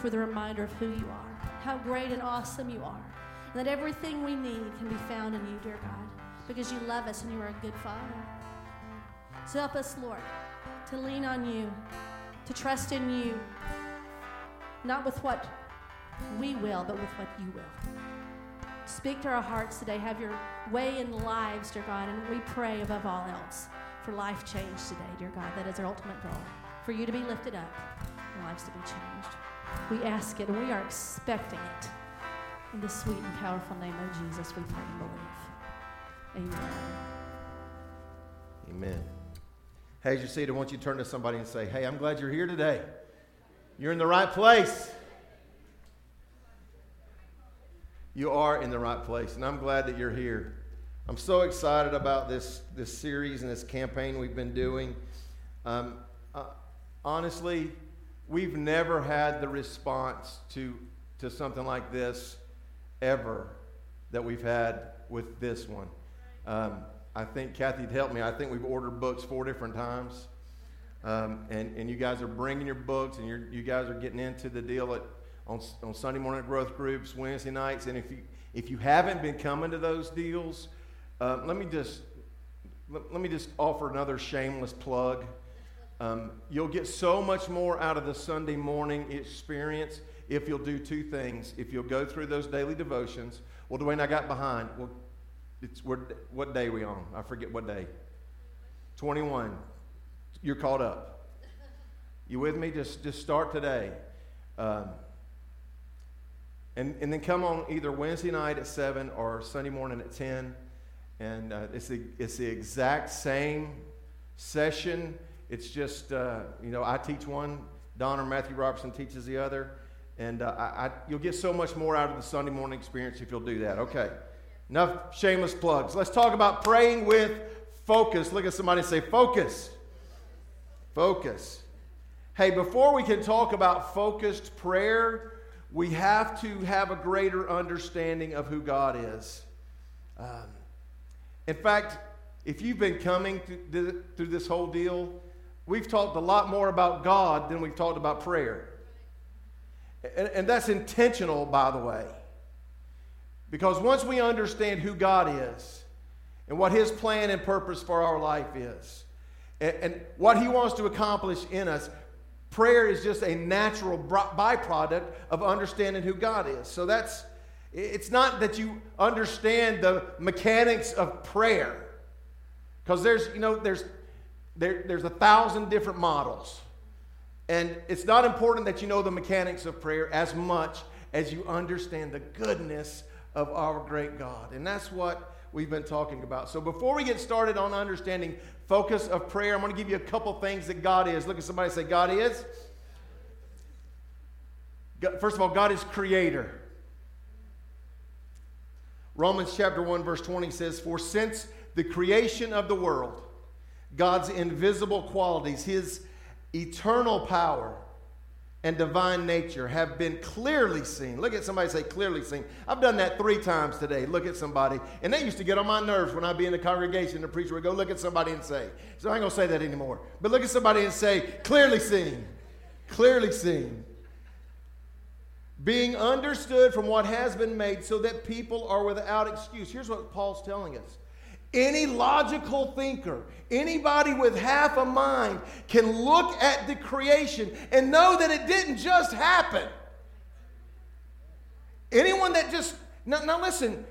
For the reminder of who you are, how great and awesome you are, and that everything we need can be found in you, dear God, because you love us and you are a good Father. So help us, Lord, to lean on you, to trust in you, not with what we will, but with what you will. Speak to our hearts today. Have your way in lives, dear God, and we pray above all else for life change today, dear God. That is our ultimate goal. For you to be lifted up and lives to be changed. We ask it and we are expecting it. In the sweet and powerful name of Jesus, we pray and believe. Amen. Amen. Hey, as you see it, I want you to turn to somebody and say, Hey, I'm glad you're here today. You're in the right place. You are in the right place, and I'm glad that you're here. I'm so excited about this, this series and this campaign we've been doing. Um, uh, honestly, we've never had the response to, to something like this ever that we've had with this one. Um, I think Kathy'd help me. I think we've ordered books four different times. Um, and, and you guys are bringing your books and you're, you guys are getting into the deal at, on, on Sunday morning growth groups, Wednesday nights. And if you, if you haven't been coming to those deals, uh, let me just let, let, me just offer another shameless plug. Um, you'll get so much more out of the Sunday morning experience if you'll do two things. If you'll go through those daily devotions. Well, Dwayne, I got behind. Well, it's what day we on? I forget what day. 21. You're caught up. You with me? Just, just start today. Um, and, and then come on either Wednesday night at 7 or Sunday morning at 10. And uh, it's, the, it's the exact same session. It's just, uh, you know, I teach one, Don or Matthew Robertson teaches the other. And uh, I, I, you'll get so much more out of the Sunday morning experience if you'll do that. Okay. Enough shameless plugs. Let's talk about praying with focus. Look at somebody and say, focus. Focus. Hey, before we can talk about focused prayer, we have to have a greater understanding of who God is. Um, in fact, if you've been coming through, through this whole deal, we've talked a lot more about God than we've talked about prayer. And, and that's intentional, by the way. Because once we understand who God is and what His plan and purpose for our life is, and, and what He wants to accomplish in us, prayer is just a natural byproduct of understanding who God is. So that's, it's not that you understand the mechanics of prayer. Because there's, you know, there's, there, there's a thousand different models. And it's not important that you know the mechanics of prayer as much as you understand the goodness of our great God. And that's what we've been talking about. So before we get started on understanding focus of prayer, I'm going to give you a couple things that God is. Look at somebody say, God is. First of all, God is creator. Romans chapter 1, verse 20 says, For since the creation of the world, God's invisible qualities, his eternal power, and divine nature have been clearly seen. Look at somebody say, clearly seen. I've done that three times today. Look at somebody. And that used to get on my nerves when I'd be in the congregation. The preacher would go, look at somebody and say. So I ain't going to say that anymore. But look at somebody and say, clearly seen. Clearly seen. Being understood from what has been made so that people are without excuse. Here's what Paul's telling us any logical thinker, anybody with half a mind can look at the creation and know that it didn't just happen. Anyone that just now, now listen,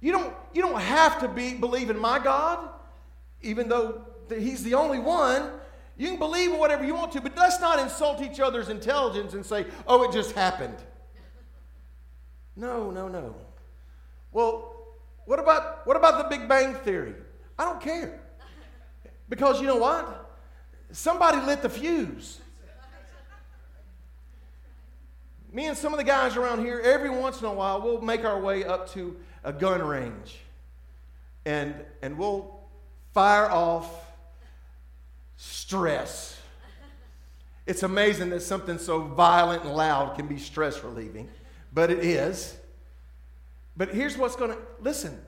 you don't you don't have to be believe in my God, even though he's the only one. You can believe in whatever you want to, but let's not insult each other's intelligence and say, "Oh, it just happened." No, no, no. Well, what about, what about the Big Bang Theory? I don't care. Because you know what? Somebody lit the fuse. Me and some of the guys around here, every once in a while, we'll make our way up to a gun range and, and we'll fire off stress. It's amazing that something so violent and loud can be stress relieving, but it is. But here's what's going to listen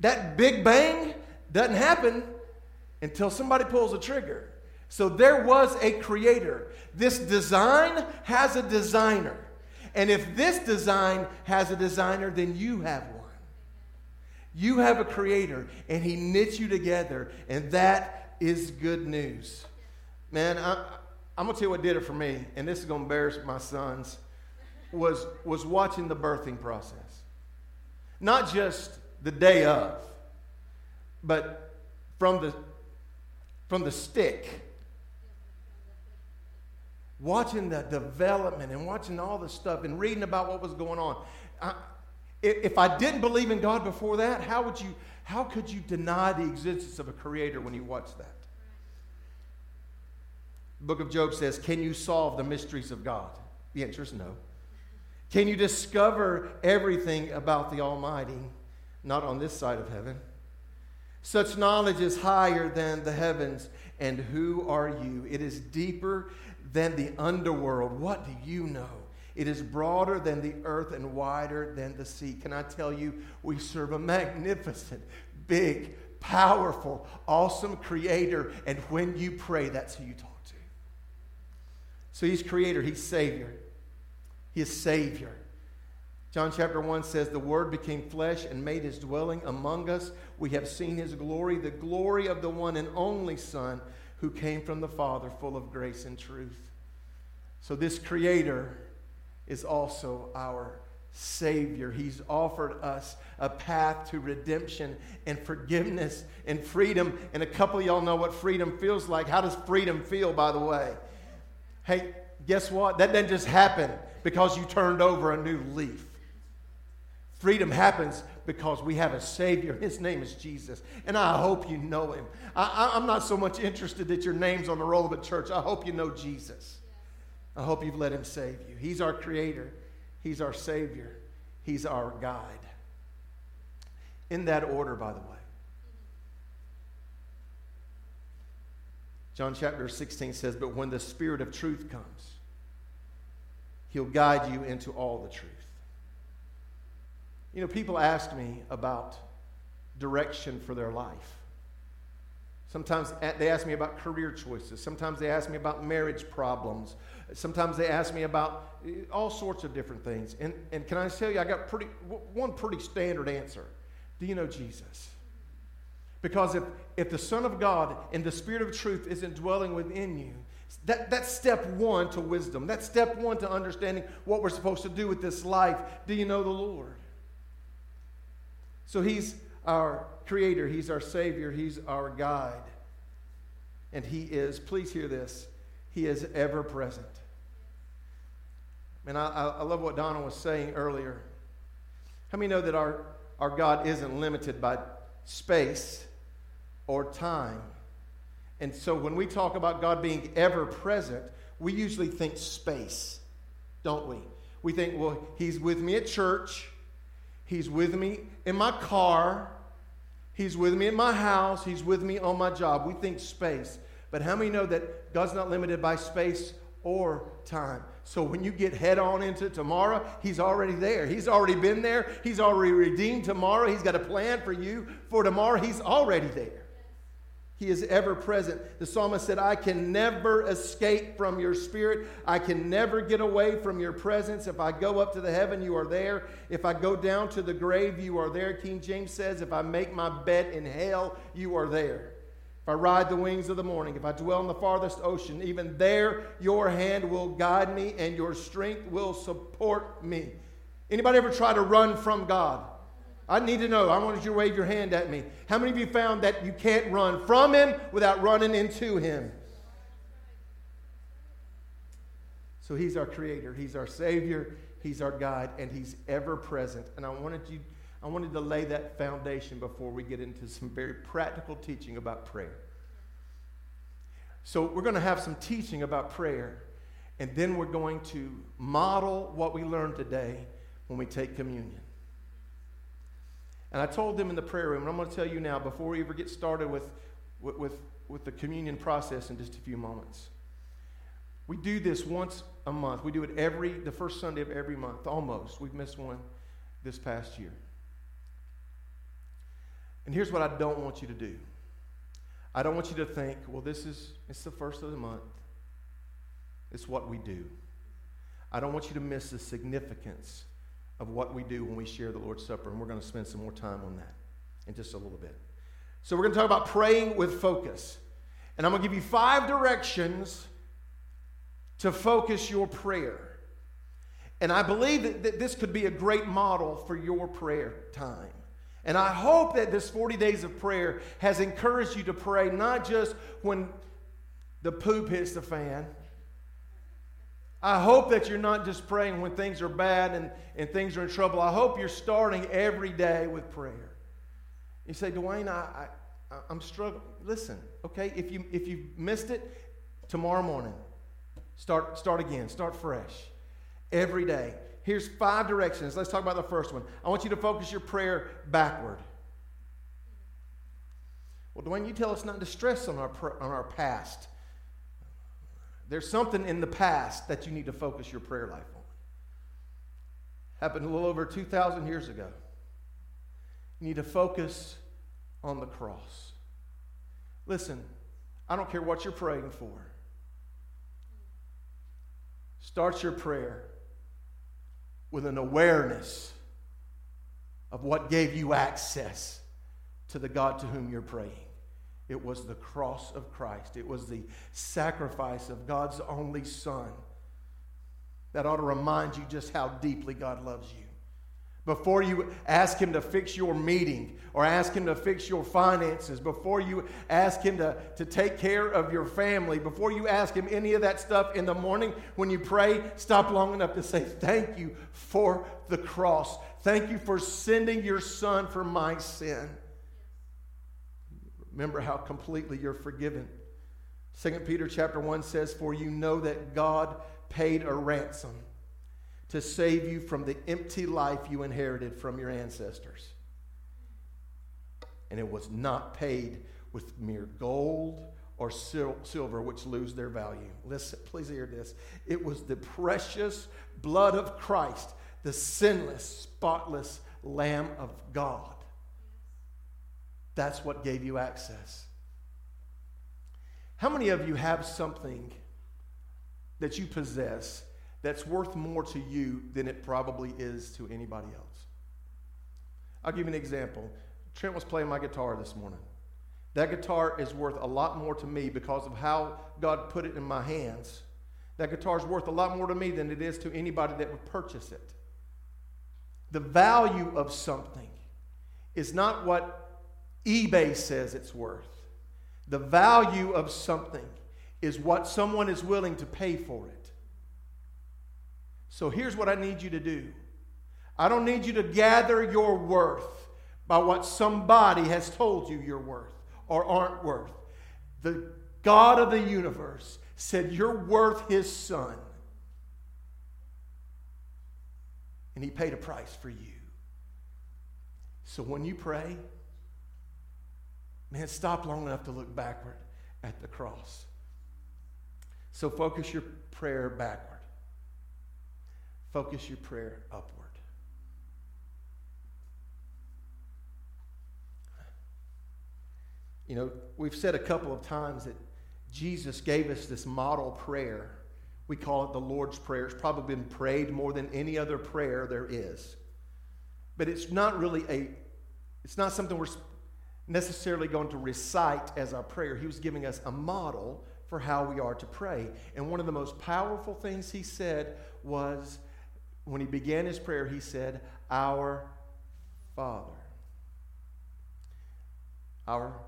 that big bang doesn't happen until somebody pulls a trigger. So there was a creator. This design has a designer. And if this design has a designer, then you have one. You have a creator, and he knits you together, and that is good news. Man, I, I'm going to tell you what did it for me, and this is going to embarrass my sons, was, was watching the birthing process. Not just the day of, but from the, from the stick. Watching the development and watching all the stuff and reading about what was going on. I, if I didn't believe in God before that, how would you, how could you deny the existence of a creator when you watch that? book of Job says, Can you solve the mysteries of God? The answer is no. Can you discover everything about the Almighty? Not on this side of heaven. Such knowledge is higher than the heavens. And who are you? It is deeper than the underworld. What do you know? It is broader than the earth and wider than the sea. Can I tell you, we serve a magnificent, big, powerful, awesome creator. And when you pray, that's who you talk to. So he's creator, he's savior. He is savior. John chapter 1 says, The Word became flesh and made his dwelling among us. We have seen his glory, the glory of the one and only Son who came from the Father, full of grace and truth. So, this Creator is also our Savior. He's offered us a path to redemption and forgiveness and freedom. And a couple y'all know what freedom feels like. How does freedom feel, by the way? Hey, guess what? That didn't just happen because you turned over a new leaf. Freedom happens because we have a Savior. His name is Jesus. And I hope you know him. I, am not so much interested that your name's on the roll of a church. I hope you know Jesus. I hope you've let him save you. He's our Creator, He's our Savior, He's our guide. In that order, by the way. John chapter 16 says, But when the Spirit of truth comes, He'll guide you into all the truth. You know, people ask me about direction for their life. Sometimes they ask me about career choices. Sometimes they ask me about marriage problems. Sometimes they ask me about eh, all sorts of different things. And, and can I tell you, I got pretty, one pretty standard answer. Do you know Jesus? Because if, if the Son of God and the Spirit of truth isn't dwelling within you, that, that's step one to wisdom. That's step one to understanding what we're supposed to do with this life. Do you know the Lord? So He's our Creator, He's our Savior, He's our guide. And He is, please hear this, He is ever present. And I, I love what Donna was saying earlier. How many know that our, our God isn't limited by space? or time. And so when we talk about God being ever present, we usually think space, don't we? We think, well, He's with me at church, He's with me in my car, He's with me in my house, He's with me on my job. We think space. But how many know that God's not limited by space or time? So when you get head on into tomorrow, He's already there. He's already been there. He's already redeemed tomorrow. He's got a plan for you for tomorrow. He's already there. He is ever present. The psalmist said, I can never escape from your spirit. I can never get away from your presence. If I go up to the heaven, you are there. If I go down to the grave, you are there. King James says, If I make my bed in hell, you are there. If I ride the wings of the morning, if I dwell in the farthest ocean, even there your hand will guide me and your strength will support me. Anybody ever try to run from God? I need to know. I want you to wave your hand at me. How many of you found that you can't run from Him without running into Him? So He's our Creator, He's our Savior, He's our guide, and He's ever present. And I wanted you, I wanted to lay that foundation before we get into some very practical teaching about prayer. So we're going to have some teaching about prayer, and then we're going to model what we learned today when we take communion. And I told them in the prayer room, and I'm going to tell you now before we ever get started with, with, with, the communion process in just a few moments. We do this once a month. We do it every, the first Sunday of every month, almost. We've missed one this past year. And here's what I don't want you to do. I don't want you to think, well, this is it's the first of the month. It's what we do. I don't want you to miss the significance of what we do when we share the Lord's Supper, and we're going to spend some more time on that in just a little bit. So, we're going to talk about praying with focus. And I'm going to give you five directions to focus your prayer. And I believe that, that this could be a great model for your prayer time. And I hope that this 40 days of prayer has encouraged you to pray not just when the poop hits the fan. I hope that you're not just praying when things are bad and, and things are in trouble. I hope you're starting every day with prayer. You say, Dwayne, I, I, I'm struggling. Listen, okay, if you if you missed it, tomorrow morning, start start again, start fresh. Every day. Here's five directions. Let's talk about the first one. I want you to focus your prayer backward. Well, Dwayne, you tell us not to stress on our, on our past. There's something in the past that you need to focus your prayer life on. Happened a little over 2,000 years ago. You need to focus on the cross. Listen, I don't care what you're praying for. Start your prayer with an awareness of what gave you access to the God to whom you're praying. It was the cross of Christ, it was the sacrifice of God's only Son. That ought to remind you just how deeply God loves you. Before you ask Him to fix your meeting or ask Him to fix your finances, before you ask Him to, to take care of your family, before you ask Him any of that stuff in the morning when you pray, stop long enough to say, Thank you for the cross. Thank you for sending your Son for my sin. Remember how completely you're forgiven. 2 Peter chapter 1 says, For you know that God paid a ransom to save you from the empty life you inherited from your ancestors. And it was not paid with mere gold or sil- silver, which lose their value. Listen, please hear this. It was the precious blood of Christ, the sinless, spotless Lamb of God. That's what gave you access. How many of you have something that you possess that's worth more to you than it probably is to anybody else. I'll give you an example. Trent was playing my guitar this morning. That guitar is worth a lot more to me because of how God put it in my hands. That guitar is worth a lot more to me than it is to anybody that would purchase it. The value of something is not what eBay says it's worth. The value of something is what someone is willing to pay for it. So here's what I need you to do I don't need you to gather your worth by what somebody has told you you're worth or aren't worth. The God of the universe said you're worth his son. And he paid a price for you. So when you pray, man, stop long enough to look backward at the cross. So focus your prayer backward. Focus your prayer upward. You know, we've said a couple of times that Jesus gave us this model prayer. We call it the Lord's Prayer. It's probably been prayed more than any other prayer there is. But it's not really a, it's not something we're necessarily going to recite as our prayer. He was giving us a model for how we are to pray. And one of the most powerful things he said was, when he began his prayer, he said, Our Father. Our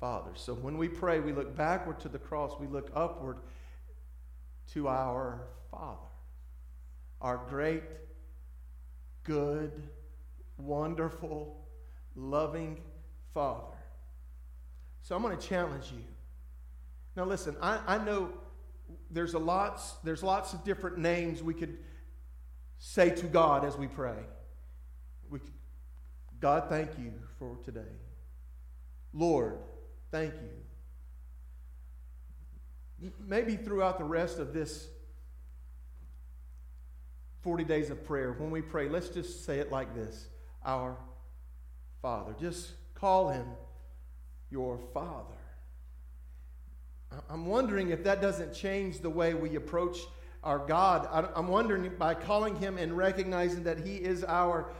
Father. So when we pray, we look backward to the cross, we look upward to our Father, our great, good, wonderful, loving Father. So I'm going to challenge you Now, listen, I, I know there's, a lots, there's lots of different names we could say to God as we pray. We, God, thank you for today. Lord, thank you. Maybe throughout the rest of this 40 days of prayer, when we pray, let's just say it like this Our Father. Just call him your Father. I'm wondering if that doesn't change the way we approach our God. I'm wondering by calling him and recognizing that he is our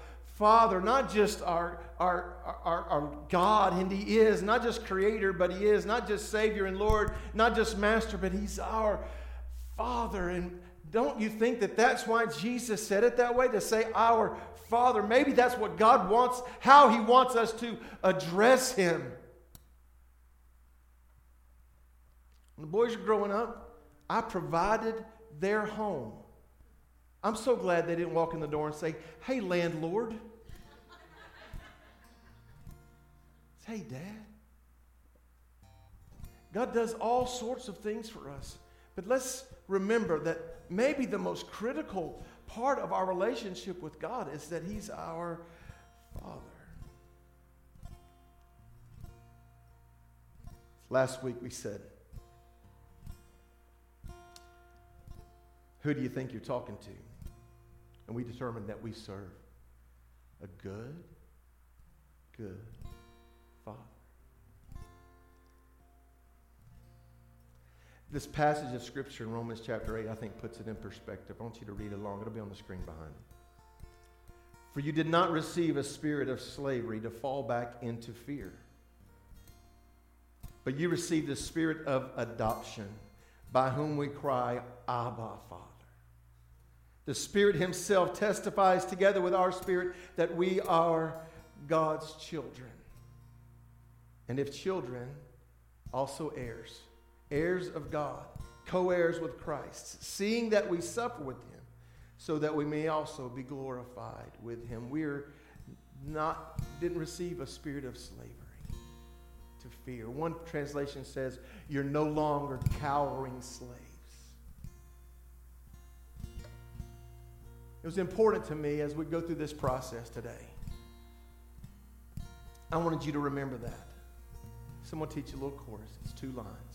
Father, not just our, our, our, our, God, and He is, not just Creator, but He is, not just Savior and Lord, not just Master, but He's our Father. And don't you think that that's why Jesus said it that way, to say our Father? Maybe that's what God wants, how He wants us to address Him. When the boys are growing up, I provided their home. I'm so glad they didn't walk in the door and say, Hey, landlord. hey, Dad. God does all sorts of things for us. But let's remember that maybe the most critical part of our relationship with God is that He's our Father. Last week we said, Who do you think you're talking to? And we determined that we serve a good, good This passage of Scripture in Romans chapter 8, I think, puts it in perspective. I want you to read along. It'll be on the screen behind me. For you did not receive a spirit of slavery to fall back into fear, but you received the spirit of adoption, by whom we cry, Abba, Father. The Spirit Himself testifies together with our spirit that we are God's children. And if children, also heirs, heirs of God, co heirs with Christ, seeing that we suffer with Him, so that we may also be glorified with Him. We're not, didn't receive a spirit of slavery to fear. One translation says, You're no longer cowering slaves. It was important to me as we go through this process today. I wanted you to remember that. Someone teach a little chorus. It's two lines.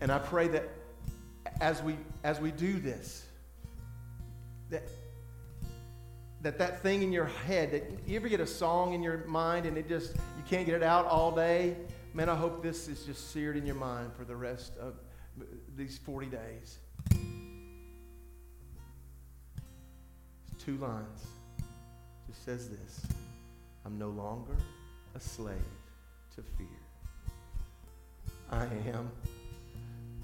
And I pray that as we as we do this, that that that thing in your head that you ever get a song in your mind and it just you can't get it out all day man i hope this is just seared in your mind for the rest of these 40 days two lines. It just says this I'm no longer a slave to fear. I am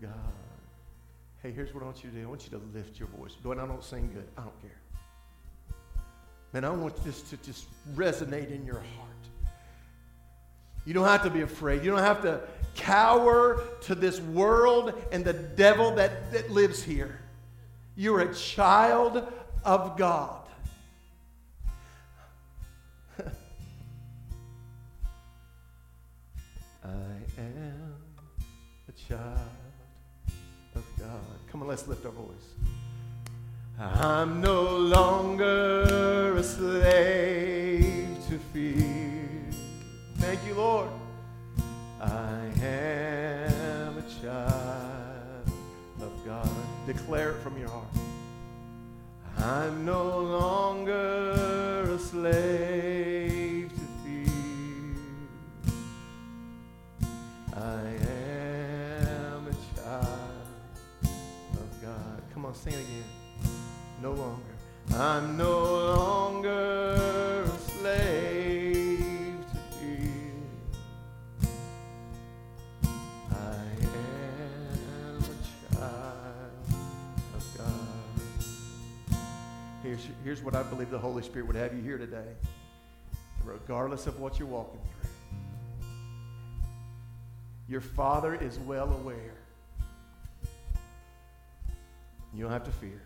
God. Hey, here's what I want you to do. I want you to lift your voice. Dwayne, I don't sing good. I don't care. Man, I want this to just resonate in your heart. You don't have to be afraid. You don't have to cower to this world and the devil that, that lives here. You're a child of God. Come on, let's lift our voice. I'm no longer a slave to fear. Thank you, Lord. I am a child of God. Declare it from your heart. I'm no longer a slave on, sing it again. No longer. I'm no longer a slave to fear. I am a child of God. Here's, here's what I believe the Holy Spirit would have you hear today. Regardless of what you're walking through, your Father is well aware you don't have to fear.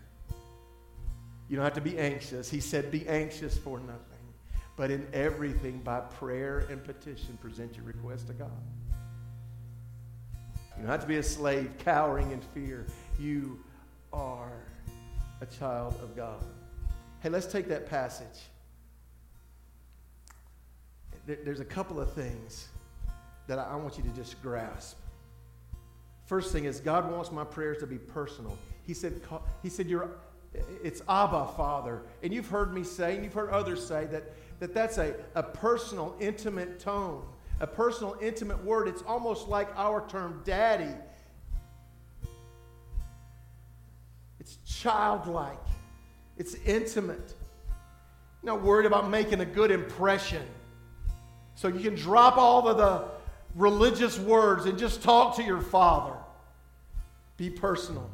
You don't have to be anxious. He said, Be anxious for nothing, but in everything, by prayer and petition, present your request to God. You don't have to be a slave cowering in fear. You are a child of God. Hey, let's take that passage. There's a couple of things that I want you to just grasp. First thing is, God wants my prayers to be personal. He said, he said You're, it's Abba, Father. And you've heard me say, and you've heard others say, that, that that's a, a personal, intimate tone, a personal, intimate word. It's almost like our term daddy. It's childlike, it's intimate. You're not worried about making a good impression. So you can drop all of the religious words and just talk to your father. Be personal.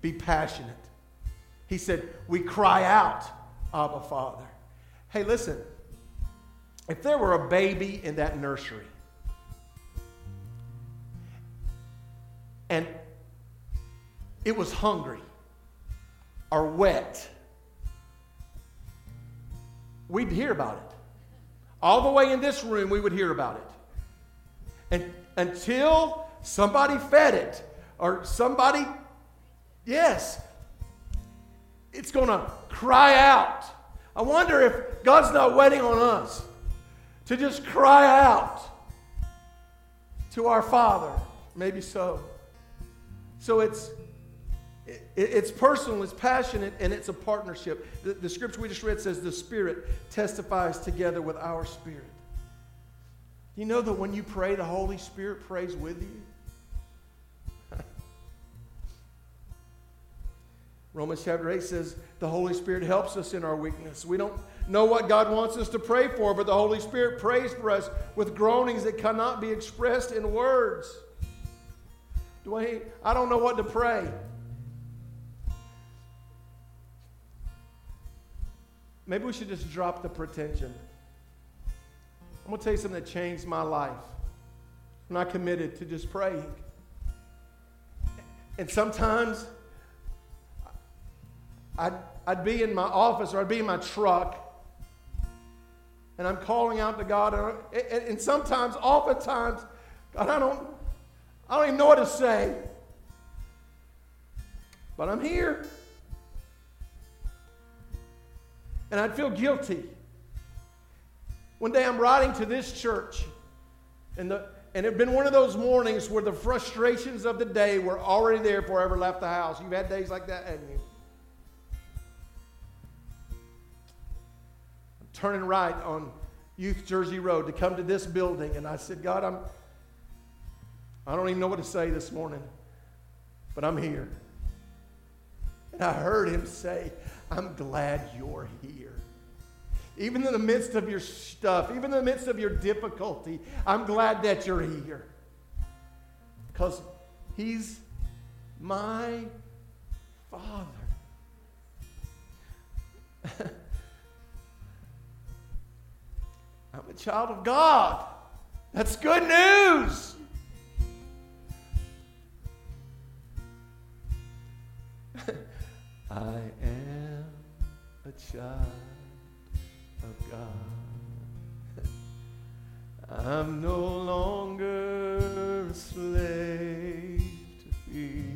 Be passionate. He said, We cry out, Abba, Father. Hey, listen, if there were a baby in that nursery, and it was hungry or wet, we'd hear about it. All the way in this room, we would hear about it. And until somebody fed it or somebody Yes. It's going to cry out. I wonder if God's not waiting on us to just cry out to our Father. Maybe so. So it's it's personal, it's passionate, and it's a partnership. The, the, scripture we just read says the Spirit testifies together with our spirit. You know that when you pray, the Holy Spirit prays with you? Romans chapter 8 says the Holy Spirit helps us in our weakness. We don't know what God wants us to pray for, but the Holy Spirit prays for us with groanings that cannot be expressed in words. Dwayne, I don't know what to pray. Maybe we should just drop the pretension. I'm going to tell you something that changed my life when I committed to just praying. And sometimes I'd, I'd be in my office or I'd be in my truck and I'm calling out to God. And, and sometimes, oftentimes, God, I don't, I don't even know what to say. But I'm here. And I'd feel guilty. One day I'm riding to this church, and, the, and it had been one of those mornings where the frustrations of the day were already there before I ever left the house. You've had days like that, haven't you? Turning right on Youth Jersey Road to come to this building. And I said, God, I'm, I don't even know what to say this morning, but I'm here. And I heard him say, I'm glad you're here. Even in the midst of your stuff, even in the midst of your difficulty, I'm glad that you're here. Because he's my father. I'm a child of God. That's good news. I am a child of God. I'm no longer a slave to fear.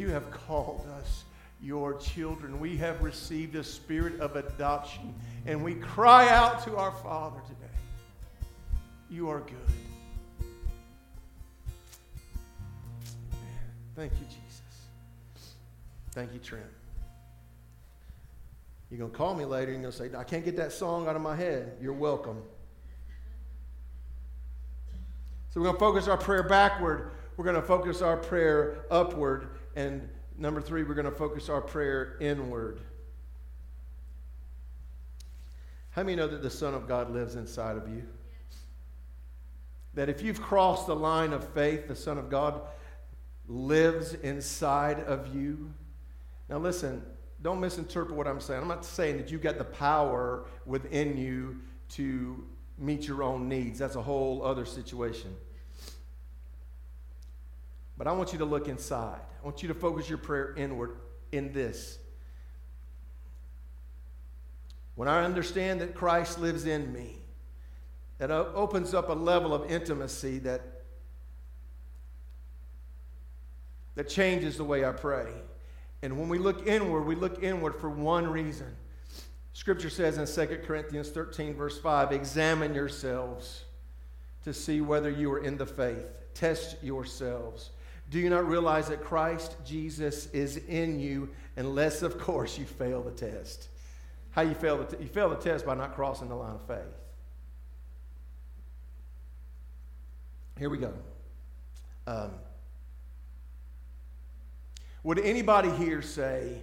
you have called us your children. We have received a spirit of adoption, and we cry out to our Father today. You are good. Thank you, Jesus. Thank you, Trent. You're going to call me later and you're going to say, I can't get that song out of my head. You're welcome. So we're going to focus our prayer backward. We're going to focus our prayer upward. And number three, we're going to focus our prayer inward. How many know that the Son of God lives inside of you? That if you've crossed the line of faith, the Son of God lives inside of you. Now, listen, don't misinterpret what I'm saying. I'm not saying that you've got the power within you to meet your own needs. That's a whole other situation. But I want you to look inside. I want you to focus your prayer inward in this. When I understand that Christ lives in me, that opens up a level of intimacy that, that changes the way I pray. And when we look inward, we look inward for one reason. Scripture says in 2 Corinthians 13, verse 5, examine yourselves to see whether you are in the faith. Test yourselves. Do you not realize that Christ Jesus is in you unless, of course, you fail the test? How you fail the, t- you fail the test by not crossing the line of faith. Here we go. Um, would anybody here say,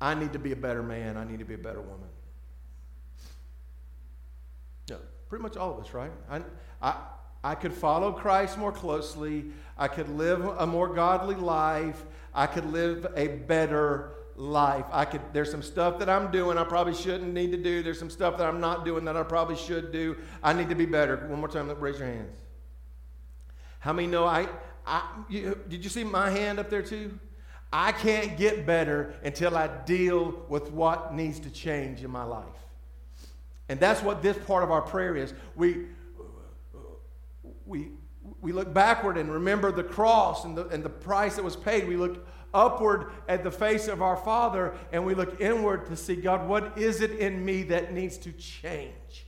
I need to be a better man, I need to be a better woman? No, pretty much all of us, right? I, I, I could follow Christ more closely. I could live a more godly life. I could live a better life. I could there's some stuff that I'm doing I probably shouldn't need to do. There's some stuff that I'm not doing that I probably should do. I need to be better. One more time, raise your hands. How many know I, I you, did you see my hand up there too? I can't get better until I deal with what needs to change in my life. And that's what this part of our prayer is. We, we, we look backward and remember the cross and the, and the price that was paid. We look upward at the face of our Father and we look inward to see God, what is it in me that needs to change?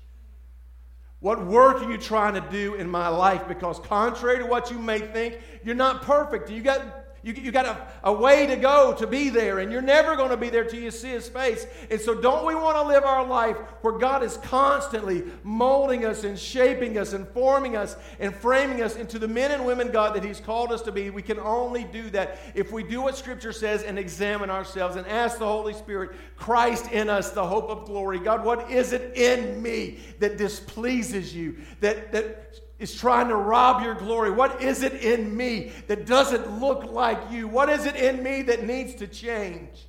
What work are you trying to do in my life? Because contrary to what you may think, you're not perfect. You got you, you got a, a way to go to be there, and you're never going to be there till you see His face. And so, don't we want to live our life where God is constantly molding us and shaping us and forming us and framing us into the men and women, God, that He's called us to be? We can only do that if we do what Scripture says and examine ourselves and ask the Holy Spirit, Christ in us, the hope of glory. God, what is it in me that displeases you? That, that is trying to rob your glory? What is it in me that doesn't look like you? What is it in me that needs to change?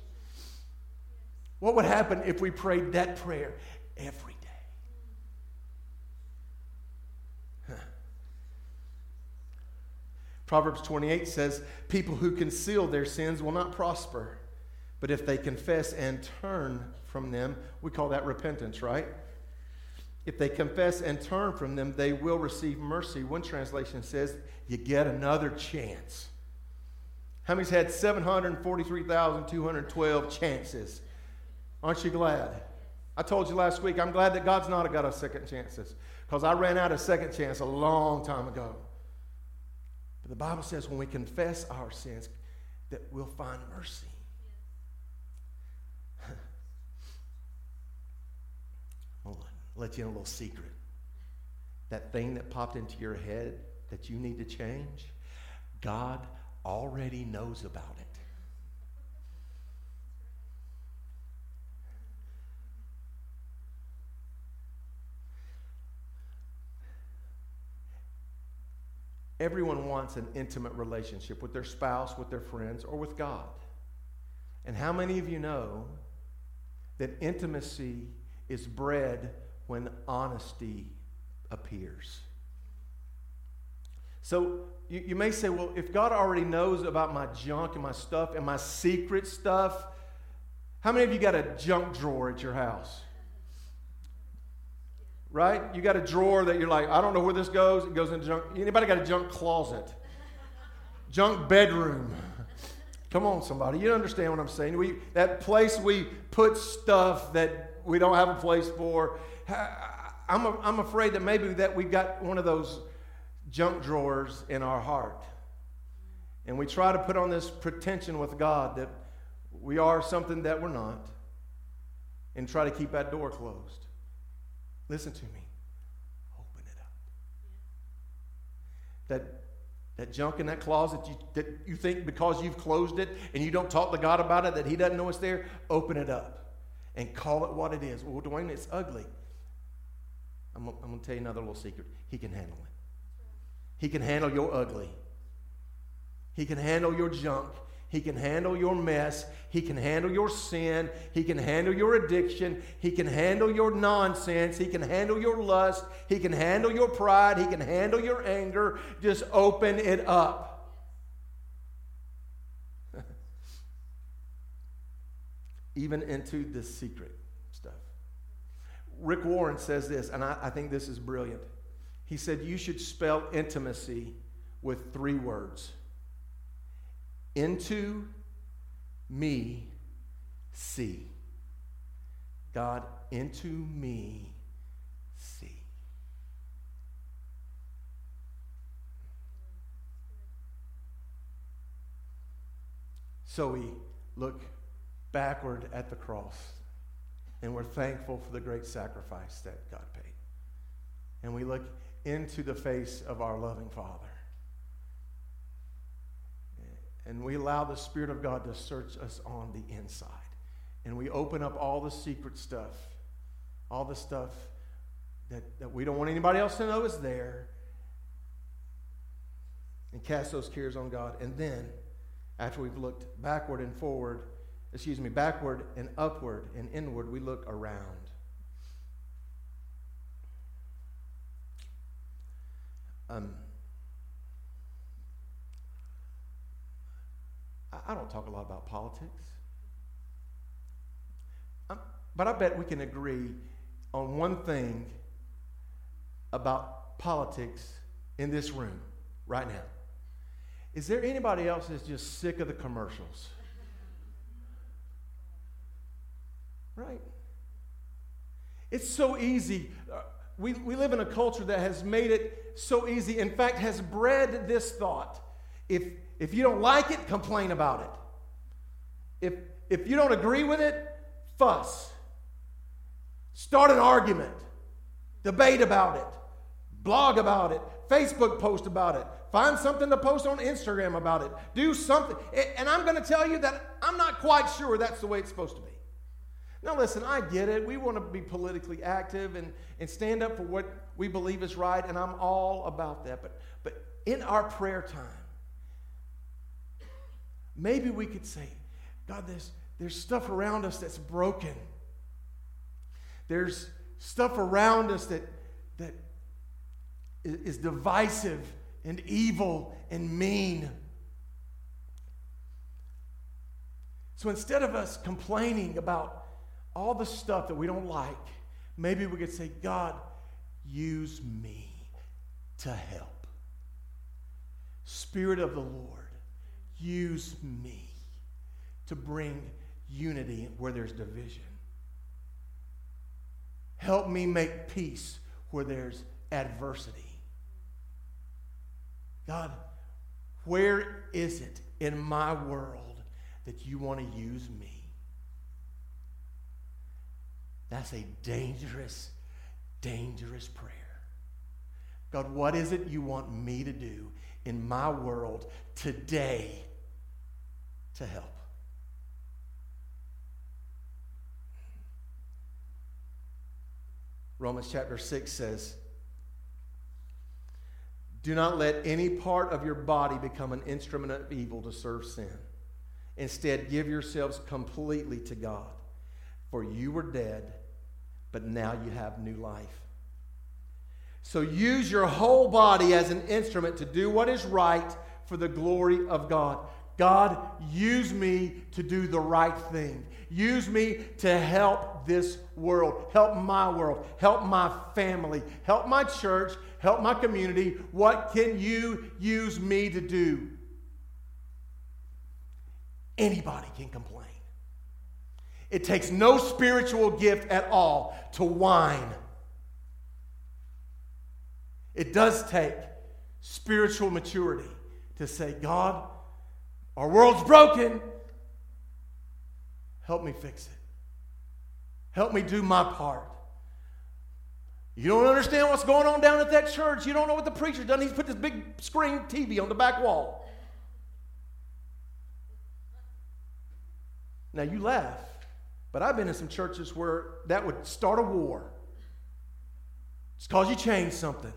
What would happen if we prayed that prayer every day? Huh. Proverbs 28 says, People who conceal their sins will not prosper, but if they confess and turn from them, we call that repentance, right? If they confess and turn from them, they will receive mercy. One translation says, You get another chance. How many's had 743,212 chances? Aren't you glad? I told you last week, I'm glad that God's not a God of second chances because I ran out of second chance a long time ago. But the Bible says when we confess our sins, that we'll find mercy. Let you in a little secret. That thing that popped into your head that you need to change, God already knows about it. Everyone wants an intimate relationship with their spouse, with their friends, or with God. And how many of you know that intimacy is bred when honesty appears. So you, you may say, well, if God already knows about my junk and my stuff and my secret stuff, how many of you got a junk drawer at your house? Right? You got a drawer that you're like, I don't know where this goes. It goes in junk. Anybody got a junk closet? junk bedroom. Come on, somebody. You understand what I'm saying? We, that place we put stuff that we don't have a place for. I'm, I'm afraid that maybe that we've got one of those junk drawers in our heart. And we try to put on this pretension with God that we are something that we're not and try to keep that door closed. Listen to me. Open it up. That, that junk in that closet you, that you think because you've closed it and you don't talk to God about it that He doesn't know it's there, open it up and call it what it is. Well, Dwayne, it's ugly. I'm, I'm going to tell you another little secret. He can handle it. He can handle your ugly. He can handle your junk. He can handle your mess. He can handle your sin. He can handle your addiction. He can handle your nonsense. He can handle your lust. He can handle your pride. He can handle your anger. Just open it up. Even into the secret stuff. Rick Warren says this, and I, I think this is brilliant. He said, You should spell intimacy with three words into me see. God, into me see. So we look backward at the cross and we're thankful for the great sacrifice that God paid. And we look into the face of our loving Father and we allow the Spirit of God to search us on the inside. And we open up all the secret stuff, all the stuff that, that we don't want anybody else to know is there, and cast those cares on God. And then, after we've looked backward and forward, excuse me, backward and upward and inward, we look around. Um, I don't talk a lot about politics. Um, but I bet we can agree on one thing about politics in this room right now. Is there anybody else that's just sick of the commercials? Right? It's so easy. Uh, we, we live in a culture that has made it so easy, in fact, has bred this thought. If, if you don't like it, complain about it. If, if you don't agree with it, fuss. Start an argument. Debate about it. Blog about it. Facebook post about it. Find something to post on Instagram about it. Do something. And I'm going to tell you that I'm not quite sure that's the way it's supposed to be. Now, listen, I get it. We want to be politically active and, and stand up for what we believe is right, and I'm all about that. But, but in our prayer time, Maybe we could say, God, there's, there's stuff around us that's broken. There's stuff around us that, that is divisive and evil and mean. So instead of us complaining about all the stuff that we don't like, maybe we could say, God, use me to help. Spirit of the Lord, Use me to bring unity where there's division. Help me make peace where there's adversity. God, where is it in my world that you want to use me? That's a dangerous, dangerous prayer. God, what is it you want me to do in my world today to help. Romans chapter 6 says, Do not let any part of your body become an instrument of evil to serve sin. Instead, give yourselves completely to God. For you were dead, but now you have new life. So use your whole body as an instrument to do what is right for the glory of God. God, use me to do the right thing. Use me to help this world, help my world, help my family, help my church, help my community. What can you use me to do? Anybody can complain. It takes no spiritual gift at all to whine. It does take spiritual maturity to say, God, Our world's broken. Help me fix it. Help me do my part. You don't understand what's going on down at that church. You don't know what the preacher's done. He's put this big screen TV on the back wall. Now you laugh, but I've been in some churches where that would start a war. It's because you change something.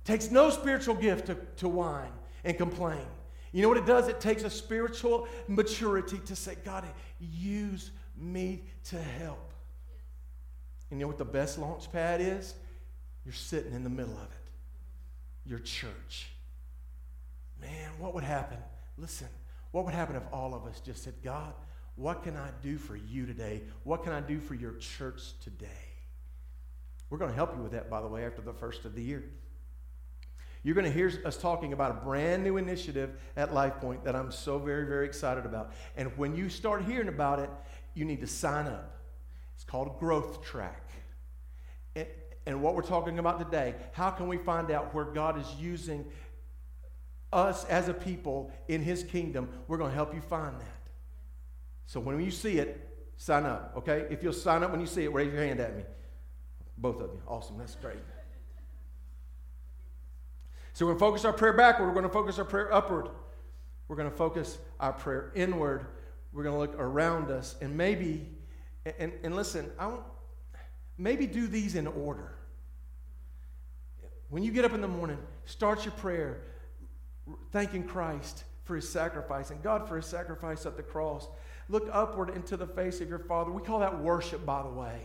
It takes no spiritual gift to, to whine and complain. You know what it does? It takes a spiritual maturity to say, God, use me to help. And you know what the best launch pad is? You're sitting in the middle of it. Your church. Man, what would happen? Listen, what would happen if all of us just said, God, what can I do for you today? What can I do for your church today? We're going to help you with that, by the way, after the first of the year. You're going to hear us talking about a brand new initiative at LifePoint that I'm so very, very excited about. And when you start hearing about it, you need to sign up. It's called Growth Track. And, and what we're talking about today, how can we find out where God is using us as a people in His kingdom? We're going to help you find that. So when you see it, sign up, okay? If you'll sign up when you see it, raise your hand at me. Both of you. Awesome. That's great. So we're going to focus our prayer backward. We're going to focus our prayer upward. We're going to focus our prayer inward. We're going to look around us and maybe, and, and listen, I don't, maybe do these in order. When you get up in the morning, start your prayer thanking Christ for his sacrifice and God for his sacrifice at the cross. Look upward into the face of your Father. We call that worship, by the way.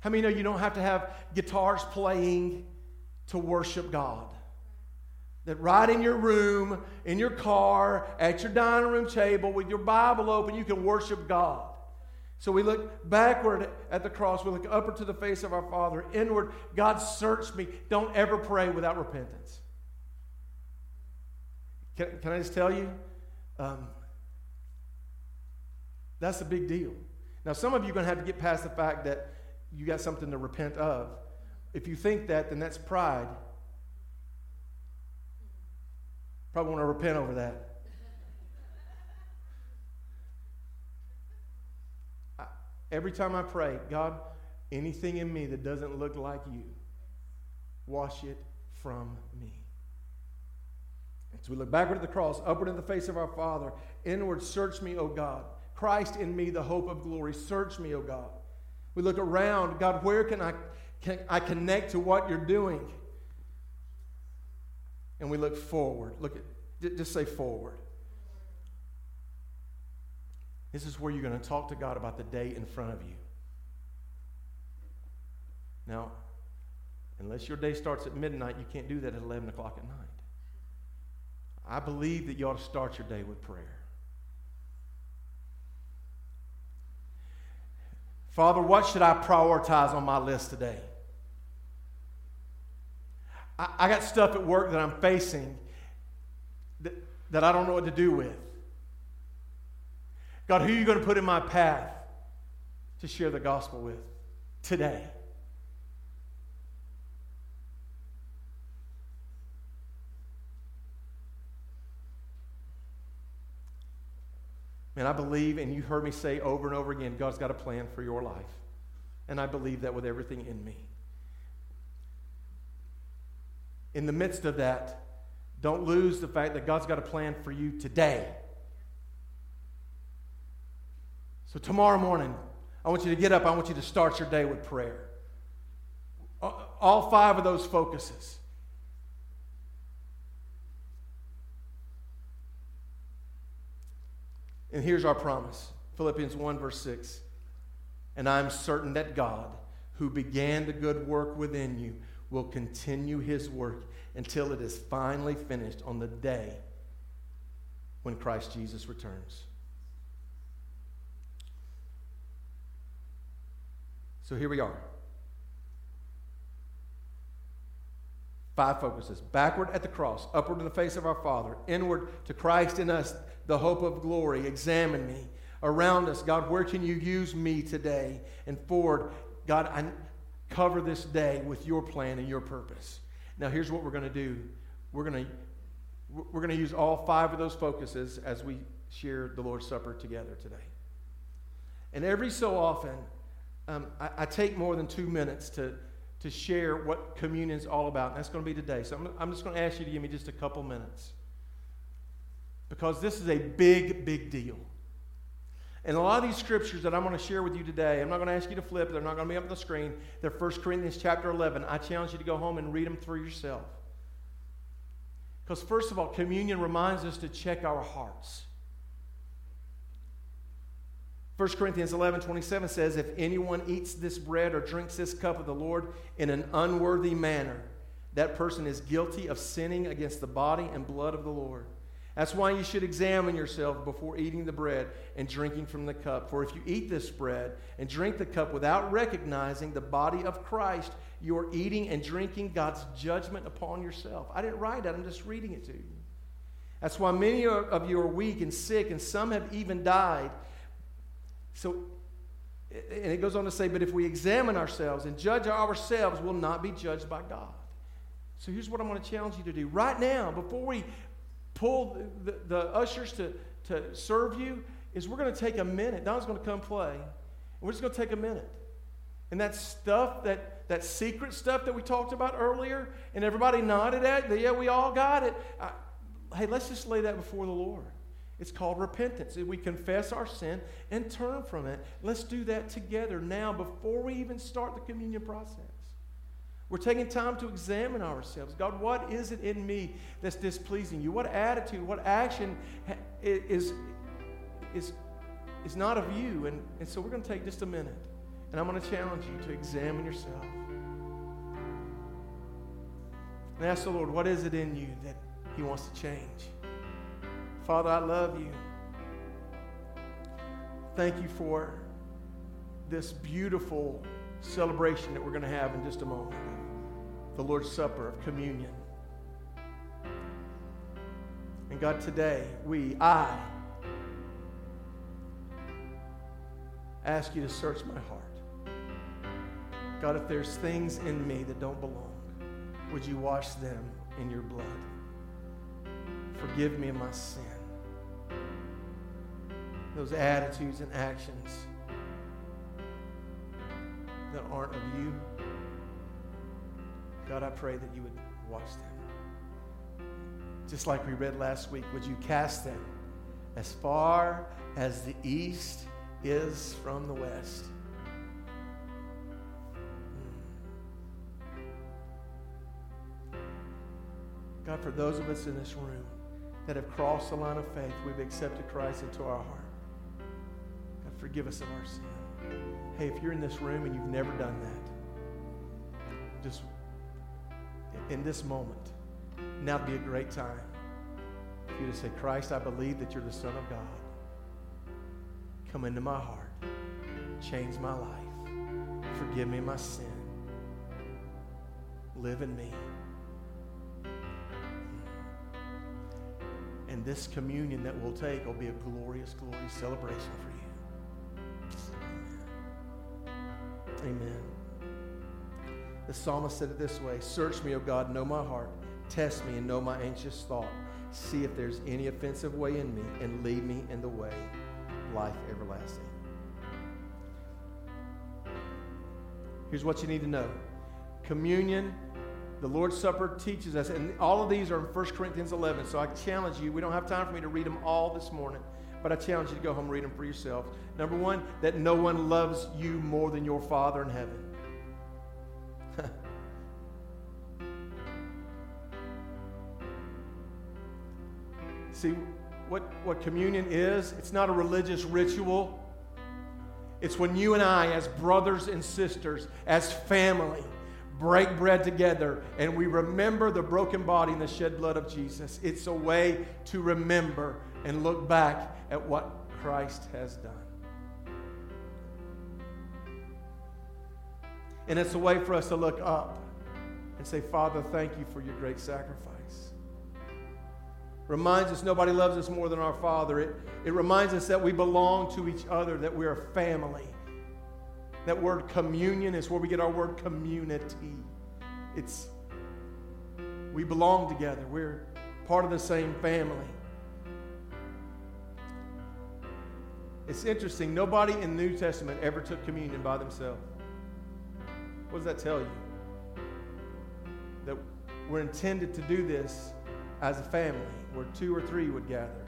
How many know you don't have to have guitars playing to worship God? That right in your room, in your car, at your dining room table, with your Bible open, you can worship God. So we look backward at the cross. We look upward to the face of our Father. Inward, God, search me. Don't ever pray without repentance. Can, can I just tell you? Um, that's a big deal. Now, some of you are going to have to get past the fact that you got something to repent of. If you think that, then that's pride. Probably want to repent over that. I, every time I pray, God, anything in me that doesn't look like you, wash it from me. So we look backward at the cross, upward in the face of our Father, inward, search me, O God. Christ in me, the hope of glory. Search me, O God. We look around, God, where can I, can I connect to what you're doing? And we look forward. Look at, just say forward. This is where you're going to talk to God about the day in front of you. Now, unless your day starts at midnight, you can't do that at 11 o'clock at night. I believe that you ought to start your day with prayer. Father, what should I prioritize on my list today? I, I got stuff at work that I'm facing that, that I don't know what to do with. God, who are you going to put in my path to share the gospel with today? And I believe, and you heard me say over and over again, God's got a plan for your life. And I believe that with everything in me. In the midst of that, don't lose the fact that God's got a plan for you today. So, tomorrow morning, I want you to get up. I want you to start your day with prayer. All five of those focuses. And here's our promise Philippians 1, verse 6. And I'm certain that God, who began the good work within you, will continue his work until it is finally finished on the day when Christ Jesus returns. So here we are. Five focuses backward at the cross, upward to the face of our Father, inward to Christ in us, the hope of glory. Examine me. Around us, God, where can you use me today? And forward, God, I cover this day with your plan and your purpose. Now, here's what we're going to do we're going to We're going to use all five of those focuses as we share the Lord's Supper together today. And every so often, um, I, I, take more than two minutes to, to share what communion is all about. And that's going to be today. So I'm, I'm just going to ask you to give me just a couple minutes. Because this is a big, big deal. And a lot of these scriptures that I'm going to share with you today, I'm not going to ask you to flip, they're not going to be up on the screen. They're 1 Corinthians chapter 11. I challenge you to go home and read them through yourself. Because, first of all, communion reminds us to check our hearts. 1 Corinthians 11 27 says, If anyone eats this bread or drinks this cup of the Lord in an unworthy manner, that person is guilty of sinning against the body and blood of the Lord. That's why you should examine yourself before eating the bread and drinking from the cup. For if you eat this bread and drink the cup without recognizing the body of Christ, you are eating and drinking God's judgment upon yourself. I didn't write that, I'm just reading it to you. That's why many of you are weak and sick, and some have even died. So, and it goes on to say, but if we examine ourselves and judge ourselves, we'll not be judged by God. So here's what I'm going to challenge you to do right now, before we pull the, the, ushers to, to serve you, is we're going to take a minute. Don's going to come play. And we're just going to take a minute. And that stuff, that, that secret stuff that we talked about earlier, and everybody nodded at, yeah, we all got it. I, hey, let's just lay that before the Lord. It's called repentance. We confess our sin and turn from it. Let's do that together now before we even start the communion process. We're taking time to examine ourselves. God, what is it in me that's displeasing you? What attitude, what action is, is, is not of you? And, and so we're going to take just a minute. And I'm going to challenge you to examine yourself. And ask the Lord, what is it in you that He wants to change? Father, I love you. Thank you for this beautiful celebration that we're going to have in just a moment the Lord's Supper of communion. And God, today, we, I, ask you to search my heart. God, if there's things in me that don't belong, would you wash them in your blood? Forgive me of my sin those attitudes and actions that aren't of you. God, I pray that you would wash them. Just like we read last week, would you cast them as far as the east is from the west? Hmm. God, for those of us in this room that have crossed the line of faith, we've accepted Christ into our heart God, forgive us of our sin. Hey, if you're in this room and you've never done that, just in this moment, now would be a great time for you to say, Christ, I believe that you're the Son of God. Come into my heart, change my life, forgive me my sin, live in me. And this communion that we'll take will be a glorious, glorious celebration for you. Amen. The psalmist said it this way Search me, O God, know my heart. Test me and know my anxious thought. See if there's any offensive way in me and lead me in the way, of life everlasting. Here's what you need to know communion, the Lord's Supper teaches us, and all of these are in 1 Corinthians 11. So I challenge you, we don't have time for me to read them all this morning. But I challenge you to go home and read them for yourself. Number one, that no one loves you more than your Father in heaven. See, what, what communion is, it's not a religious ritual. It's when you and I, as brothers and sisters, as family, break bread together and we remember the broken body and the shed blood of Jesus. It's a way to remember and look back at what Christ has done. And it's a way for us to look up and say, Father, thank you for your great sacrifice. Reminds us nobody loves us more than our Father. It, it reminds us that we belong to each other, that we're a family. That word communion is where we get our word community. It's we belong together. We're part of the same family. It's interesting, nobody in the New Testament ever took communion by themselves. What does that tell you? That we're intended to do this as a family, where two or three would gather.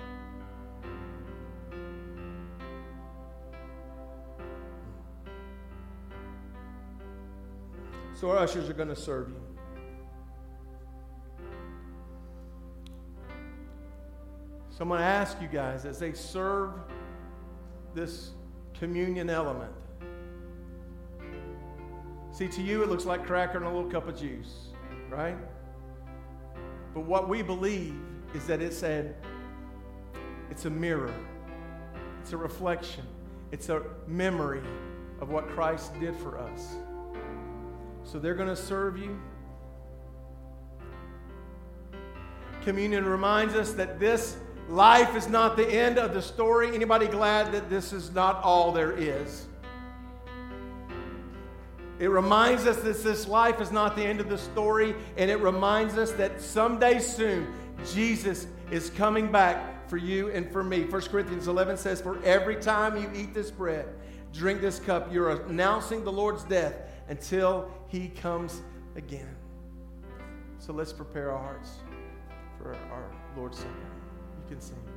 So our ushers are going to serve you. So I'm going to ask you guys as they serve this communion element. See, to you, it looks like cracker and a little cup of juice, right? But what we believe is that it's a, it's a mirror, it's a reflection, it's a memory of what Christ did for us. So they're going to serve you. Communion reminds us that this life is not the end of the story. Anybody glad that this is not all there is? It reminds us that this life is not the end of the story, and it reminds us that someday soon Jesus is coming back for you and for me. 1 Corinthians 11 says, For every time you eat this bread, drink this cup, you're announcing the Lord's death until he comes again. So let's prepare our hearts for our Lord's Supper. You can sing.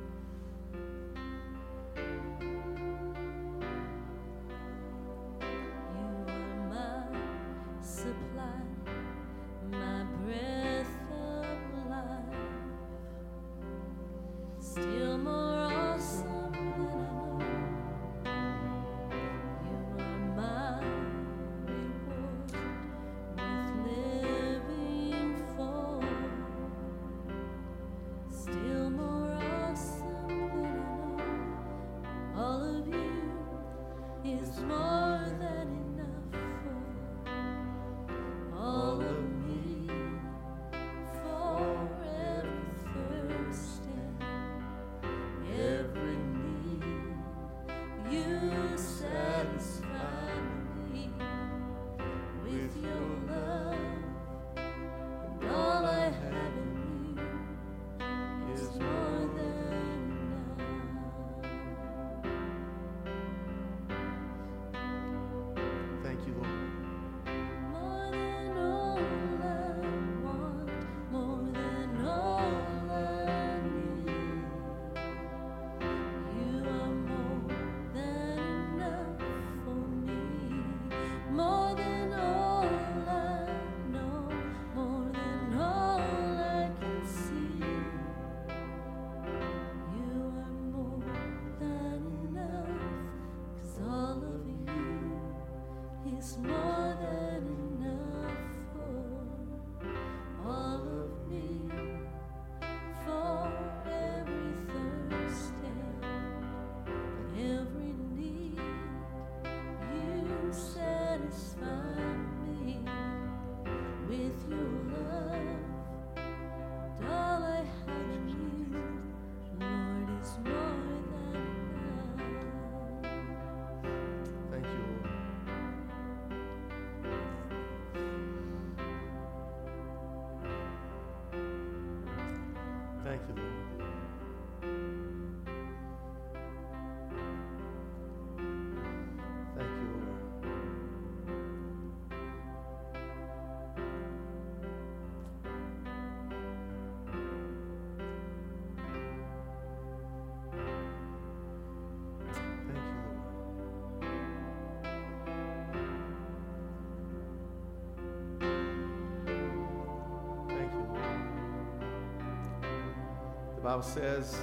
Bible says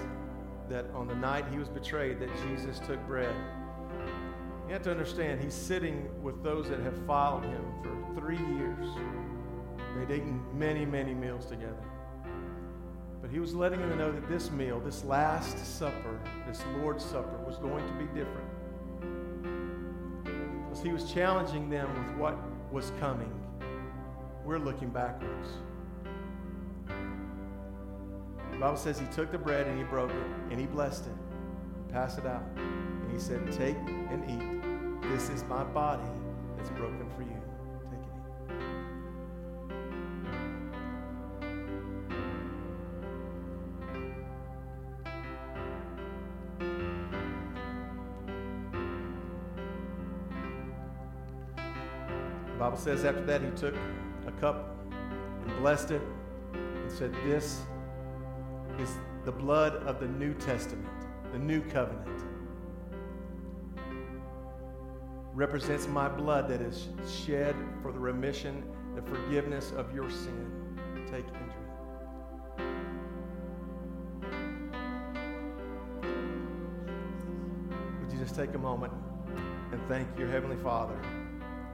that on the night he was betrayed, that Jesus took bread. You have to understand, he's sitting with those that have followed him for three years. They'd eaten many, many meals together. But he was letting them know that this meal, this Last Supper, this Lord's Supper, was going to be different. Because he was challenging them with what was coming. We're looking backwards. Bible says he took the bread and he broke it and he blessed it, passed it out. And he said, Take and eat. This is my body that's broken for you. Take and eat. The Bible says after that he took a cup and blessed it and said, This is the blood of the New Testament, the new covenant. Represents my blood that is shed for the remission and forgiveness of your sin. Take and drink. Would you just take a moment and thank your Heavenly Father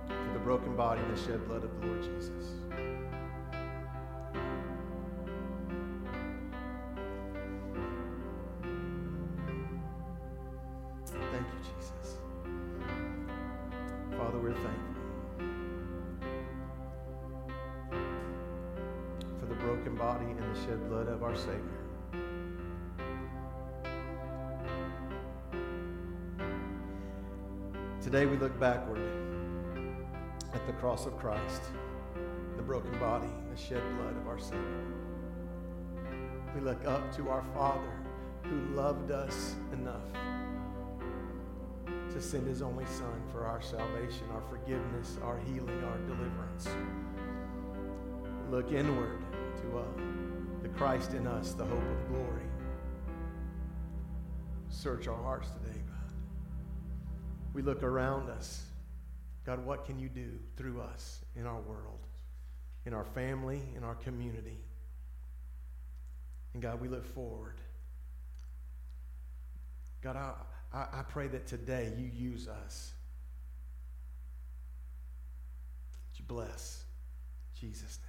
for the broken body and the shed blood of the Lord Jesus? Today we look backward at the cross of Christ, the broken body the shed blood of our Savior. We look up to our Father who loved us enough to send his only Son for our salvation, our forgiveness, our healing, our deliverance. Look inward to uh, the Christ in us, the hope of glory. Search our hearts today. We look around us. God, what can you do through us in our world, in our family, in our community? And God, we look forward. God, I, I, I pray that today you use us. That you bless. Jesus' name.